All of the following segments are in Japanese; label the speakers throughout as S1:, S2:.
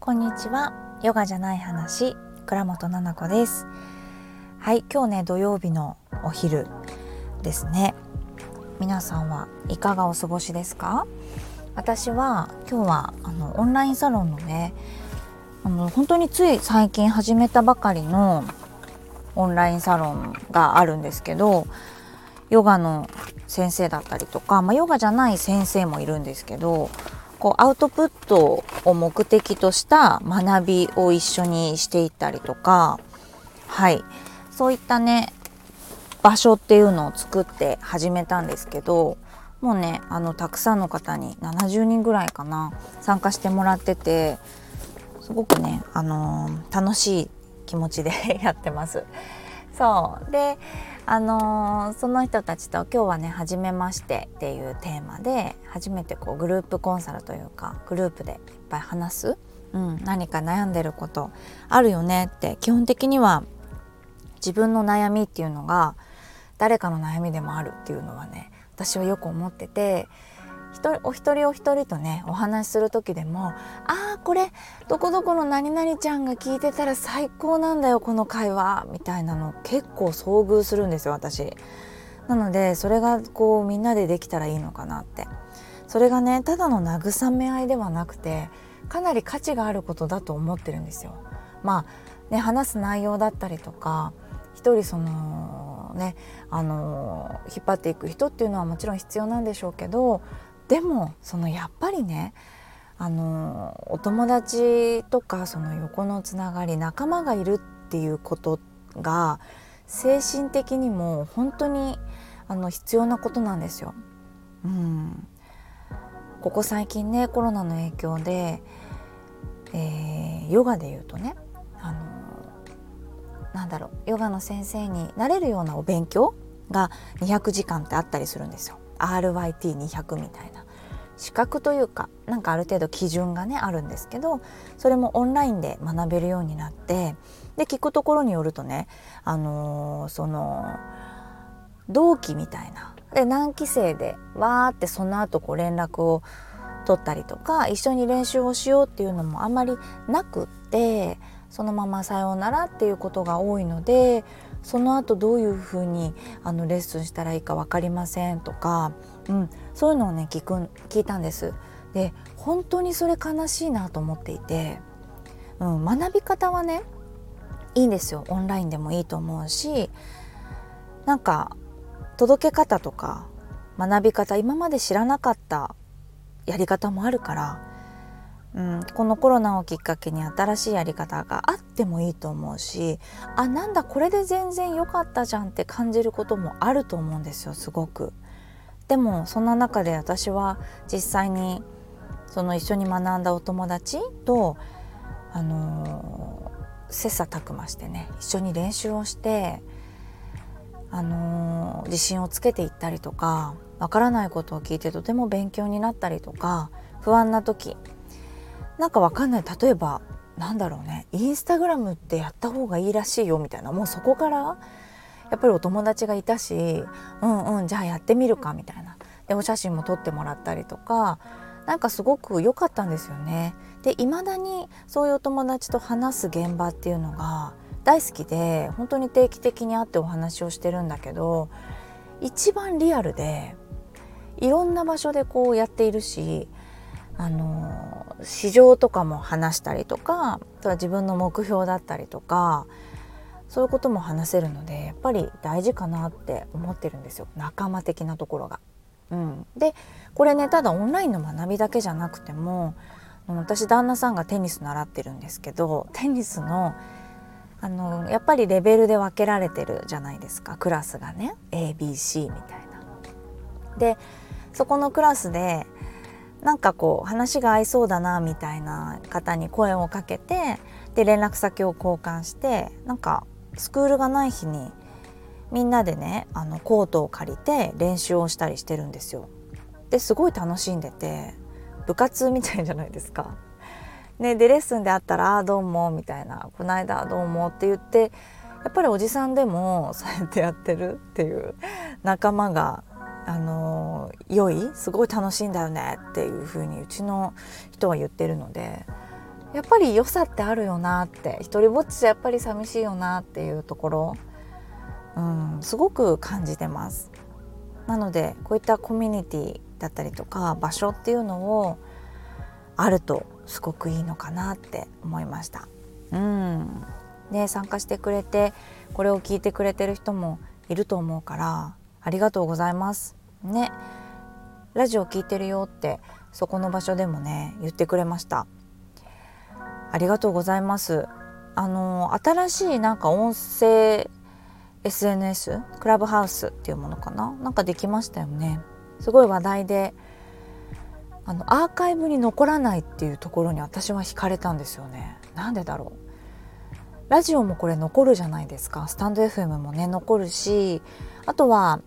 S1: こんにちは。ヨガじゃない話。倉本々子です。はい今日ね土曜日のお昼ですね。皆さんはいかがお過ごしですか？私は今日はあのオンラインサロンのねあの本当につい最近始めたばかりのオンラインサロンがあるんですけどヨガの先生だったりとか、まあ、ヨガじゃない先生もいるんですけどこうアウトプットを目的とした学びを一緒にしていったりとかはいそういったね場所っていうのを作って始めたんですけどもうねあのたくさんの方に70人ぐらいかな参加してもらっててすごくね、あのー、楽しい気持ちで やってます。そうであのー、その人たちと今日はね「初めまして」っていうテーマで初めてこうグループコンサルというかグループでいっぱい話す、うん、何か悩んでることあるよねって基本的には自分の悩みっていうのが誰かの悩みでもあるっていうのはね私はよく思っててお一人お一人とねお話しする時でも「ああこれどこどこの何々ちゃんが聞いてたら最高なんだよこの会話」みたいなの結構遭遇するんですよ私。なのでそれがこうみんなでできたらいいのかなってそれがねただの慰め合いではなくてかなり価値があることだと思ってるんですよ。まあね話す内容だったりとか一人そのねあの引っ張っていく人っていうのはもちろん必要なんでしょうけどでもそのやっぱりねあのお友達とかその横のつながり仲間がいるっていうことが精神的にも本当にあの必要なことなんですよ。うん、ここ最近ねコロナの影響で、えー、ヨガで言うとねあのなんだろうヨガの先生になれるようなお勉強が200時間ってあったりするんですよ。RYT200 みたいな。資格というかなんかある程度基準がねあるんですけどそれもオンラインで学べるようになってで聞くところによるとねあのー、その同期みたいな。で何期生でわーってその後こう連絡を取ったりとか一緒に練習をしようっていうのもあんまりなくってそのままさようならっていうことが多いのでその後どういうふうにあのレッスンしたらいいか分かりませんとか、うん、そういうのをね聞く聞いたんです。で本当にそれ悲しいなと思っていて、うん、学び方はねいいんですよオンラインでもいいと思うしなんか届け方とか学び方今まで知らなかったやり方もあるからうん、このコロナをきっかけに新しいやり方があってもいいと思うしあなんだこれで全然良かったじゃんって感じることもあると思うんですよすごく。でもそんな中で私は実際にその一緒に学んだお友達とあのー、切磋琢磨してね一緒に練習をしてあのー、自信をつけていったりとかわからないことを聞いてとても勉強になったりとか不安な時なんかわかんない。例えばなんだろうね。インスタグラムってやった方がいいらしいよみたいな。もうそこからやっぱりお友達がいたしうんうんじゃあやってみるかみたいな。でお写真も撮ってもらったりとかなんかすごく良かったんですよね。で未だにそういうお友達と話す現場っていうのが大好きで本当に定期的に会ってお話をしてるんだけど一番リアルでいろんな場所でこうやっているしあの市場とかも話したりとかあとは自分の目標だったりとかそういうことも話せるのでやっぱり大事かなって思ってるんですよ仲間的なところが。うん、でこれねただオンラインの学びだけじゃなくても私旦那さんがテニス習ってるんですけどテニスのあのやっぱりレベルで分けられてるじゃないですかクラスがね ABC みたいな。でそこのクラスでなんかこう話が合いそうだなみたいな方に声をかけてで連絡先を交換してなんかスクールがない日にみんなでねあのコートを借りて練習をしたりしてるんですよ。ですごい楽しんでて部活みたいじゃないですか。ね、でレッスンであったら「あどうも」みたいな「この間どうも」って言ってやっぱりおじさんでもそうやってやってるっていう仲間があの良いすごい楽しいんだよねっていう風にうちの人は言ってるのでやっぱり良さってあるよなって一人ぼっちじゃやっぱり寂しいよなっていうところ、うん、すごく感じてます。なのでこういったコミュニティだったりとか場所っていうのをあるとすごくいいのかなって思いました。うんね、参加してくれてこれを聞いてくれてる人もいると思うからありがとうございます。ねラジオ聞いてるよってそこの場所でもね言ってくれました。ありがとうございます。あの新しいなんか音声 SNS クラブハウスっていうものかな？なんかできましたよね。すごい話題であのアーカイブに残らないっていうところに私は惹かれたんですよね。なんでだろうラジオもこれ残るじゃないですかスタンド FM もね残るしあとは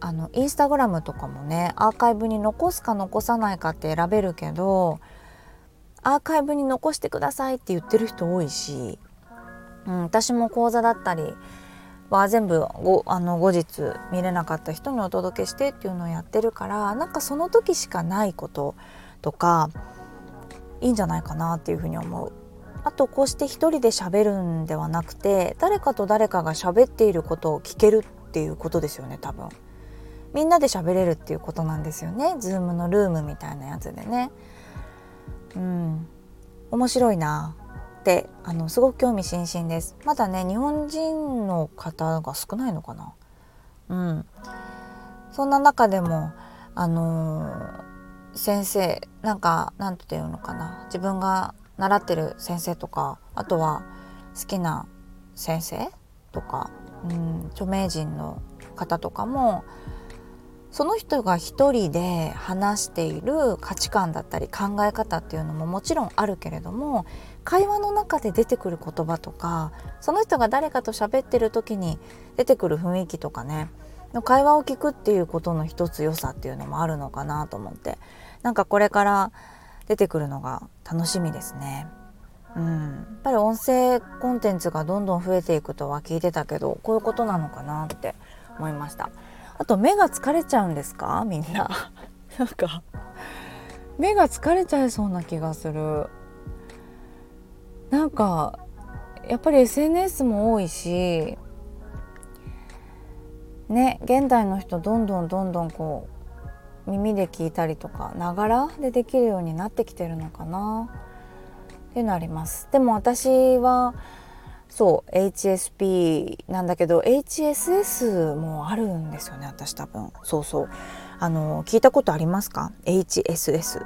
S1: あのインスタグラムとかもねアーカイブに残すか残さないかって選べるけどアーカイブに残してくださいって言ってる人多いし、うん、私も講座だったりは全部ごあの後日見れなかった人にお届けしてっていうのをやってるからなんかその時しかないこととかいいんじゃないかなっていうふうに思う。あとこうして一人で喋るんではなくて誰かと誰かが喋っていることを聞けるっていうことですよね多分。みんなで喋れるっていうことなんですよね。ズームのルームみたいなやつでね。うん。面白いなってあのすごく興味津々です。まだね日本人の方が少ないのかな。うん。そんな中でもあのー、先生なんかなんていうのかな。自分が習ってる先生とかあとは好きな先生とか、うん、著名人の方とかもその人が一人で話している価値観だったり考え方っていうのももちろんあるけれども会話の中で出てくる言葉とかその人が誰かと喋ってる時に出てくる雰囲気とかねの会話を聞くっていうことの一つ良さっていうのもあるのかなと思ってなんかこれから出てくるのが楽しみですね。うん、やっぱり音声コンテンツがどんどん増えていくとは聞いてたけどこういうことなのかなって思いました。あと目が疲れちゃうんですか？みんな。なんか。目が疲れちゃいそうな気がする。なんかやっぱり SNS も多いしね現代の人どんどんどんどんこう耳で聞いたりとかながらでできるようになってきてるのかな？っていうのあります。でも私はそう HSP なんだけど HSS もあるんですよね私多分。そうそう。あの聞いたことありますか？HSS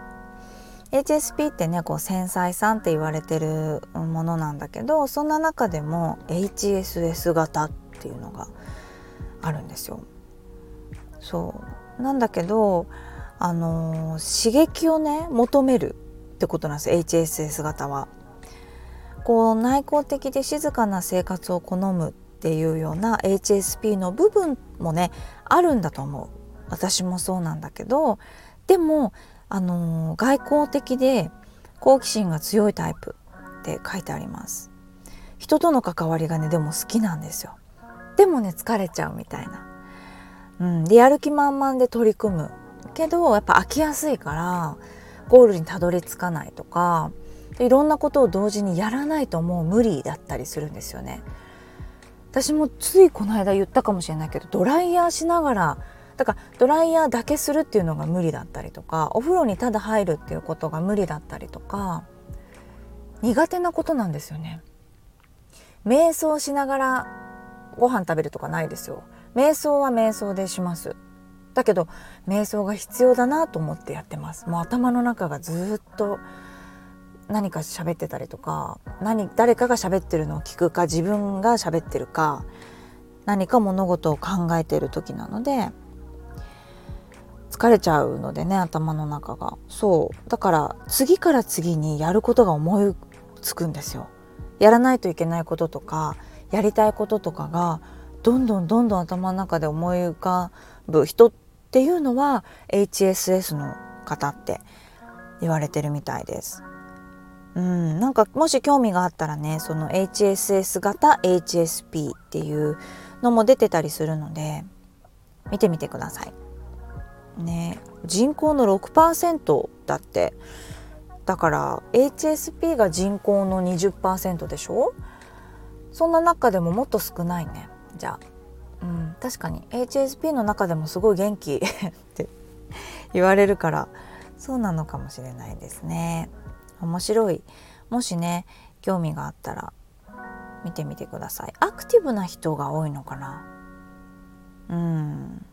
S1: HSP ってねこう繊細さんって言われてるものなんだけどそんな中でも HSS 型っていうのがあるんですよ。そう。なんだけどあの刺激をね求めるってことなんです HSS 型は。こう内向的で静かな生活を好むっていうような HSP の部分もねあるんだと思う。私もそうなんだけどでもあの外交的で好奇心が強いタイプって書いてあります。人との関わりがねでも好きなんですよ。でもね疲れちゃうみたいな、うん、でやる気満々で取り組むけどやっぱ飽きやすいからゴールにたどり着かないとかでいろんなことを同時にやらないともう無理だったりするんですよね。私もついこの間言ったかもしれないけどドライヤーしながらだからドライヤーだけするっていうのが無理だったりとかお風呂にただ入るっていうことが無理だったりとか苦手なことなんですよね。瞑想しながらご飯食べるとかないですよ。瞑想は瞑想でします。だけど瞑想が必要だなと思ってやってます。もう頭の中がずっと何か喋ってたりとか何誰かが喋ってるのを聞くか自分が喋ってるか何か物事を考えてる時なので疲れちゃうのでね頭の中が。そう。だから次から次にやることが思いつくんですよ。やらないといけないこととかやりたいこととかがどんどんどんどん頭の中で思い浮かぶ人っていうのは HSS の方って言われてるみたいです。うん、なんかもし興味があったらねその HSS 型 HSP っていうのも出てたりするので見てみてください。ね人口の6%だって。だから HSP が人口の20%でしょ？そんな中でももっと少ないね。じゃあ、うん、確かに HSP の中でもすごい元気 って言われるからそうなのかもしれないですね。面白い。もしね興味があったら見てみてください。アクティブな人が多いのかな？うん。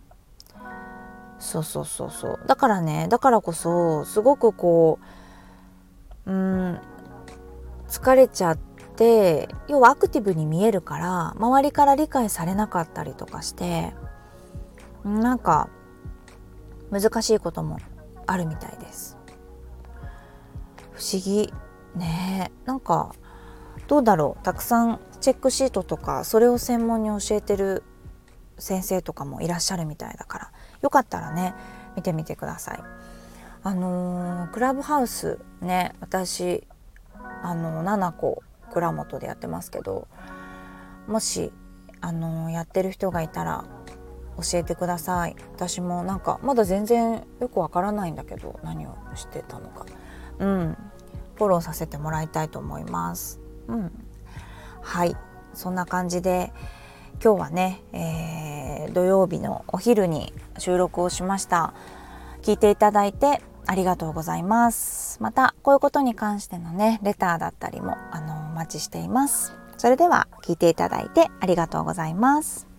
S1: そうそうそうそう。だからねだからこそすごくこううん疲れちゃって要はアクティブに見えるから周りから理解されなかったりとかしてなんか難しいこともあるみたいです。不思議。ねなんかどうだろう。たくさんチェックシートとかそれを専門に教えてる先生とかもいらっしゃるみたいだから。よかったらね見てみてください。あのー、クラブハウスね私あの7個倉本でやってますけどもしあのー、やってる人がいたら教えてください。私もなんかまだ全然よくわからないんだけど何をしてたのか。うん。フォローさせてもらいたいと思います。うん。はい。そんな感じで今日はね、えー、土曜日のお昼に収録をしました。聞いていただいてありがとうございます。またこういうことに関してのねレターだったりもあのお待ちしています。それでは聞いていただいてありがとうございます